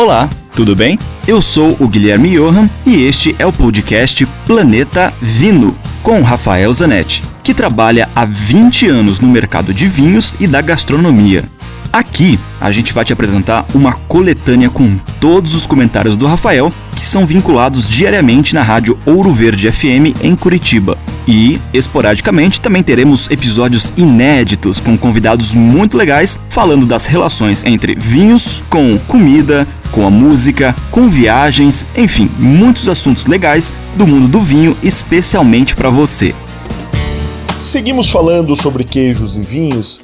Olá, tudo bem? Eu sou o Guilherme Johan e este é o podcast Planeta Vino, com Rafael Zanetti, que trabalha há 20 anos no mercado de vinhos e da gastronomia. Aqui a gente vai te apresentar uma coletânea com todos os comentários do Rafael que são vinculados diariamente na rádio Ouro Verde FM em Curitiba. E, esporadicamente, também teremos episódios inéditos com convidados muito legais falando das relações entre vinhos com comida, com a música, com viagens, enfim, muitos assuntos legais do mundo do vinho, especialmente para você. Seguimos falando sobre queijos e vinhos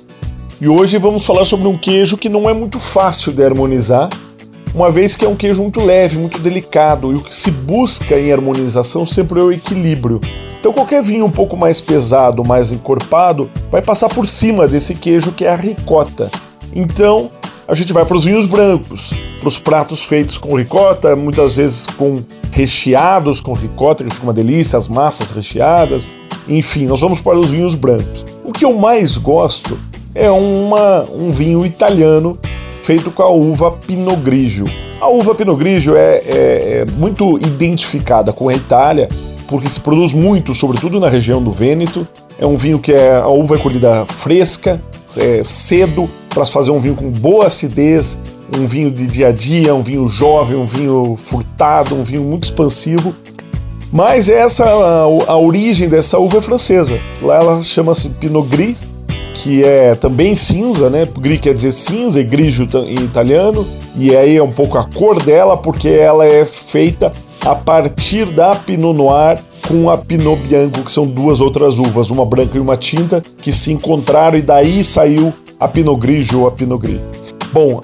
e hoje vamos falar sobre um queijo que não é muito fácil de harmonizar, uma vez que é um queijo muito leve, muito delicado, e o que se busca em harmonização sempre é o equilíbrio. Então qualquer vinho um pouco mais pesado, mais encorpado, vai passar por cima desse queijo que é a ricota. Então a gente vai para os vinhos brancos, para os pratos feitos com ricota, muitas vezes com recheados com ricota, que fica uma delícia, as massas recheadas. Enfim, nós vamos para os vinhos brancos. O que eu mais gosto é uma, um vinho italiano feito com a uva Pinot Grigio. A uva Pinot Grigio é, é, é muito identificada com a Itália porque se produz muito, sobretudo na região do Vêneto. É um vinho que é, a uva é colhida fresca, é, cedo, para fazer um vinho com boa acidez, um vinho de dia a dia, um vinho jovem, um vinho furtado, um vinho muito expansivo. Mas essa a, a origem dessa uva é francesa. Lá ela chama-se Pinot Gris que é também cinza, né? Gris quer dizer cinza e grigio em italiano, e aí é um pouco a cor dela, porque ela é feita a partir da Pinot Noir com a Pinot Bianco, que são duas outras uvas, uma branca e uma tinta, que se encontraram e daí saiu a Pinot Grigio ou a Pinot Gris. Bom,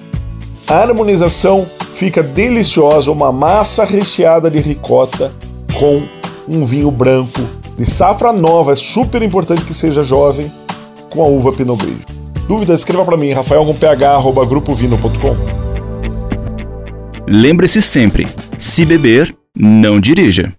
a harmonização fica deliciosa, uma massa recheada de ricota com um vinho branco de safra nova, é super importante que seja jovem, com a uva Pinot Grigio. Dúvida? Escreva para mim, rafael com ph@grupovino.com. Lembre-se sempre, se beber, não dirija.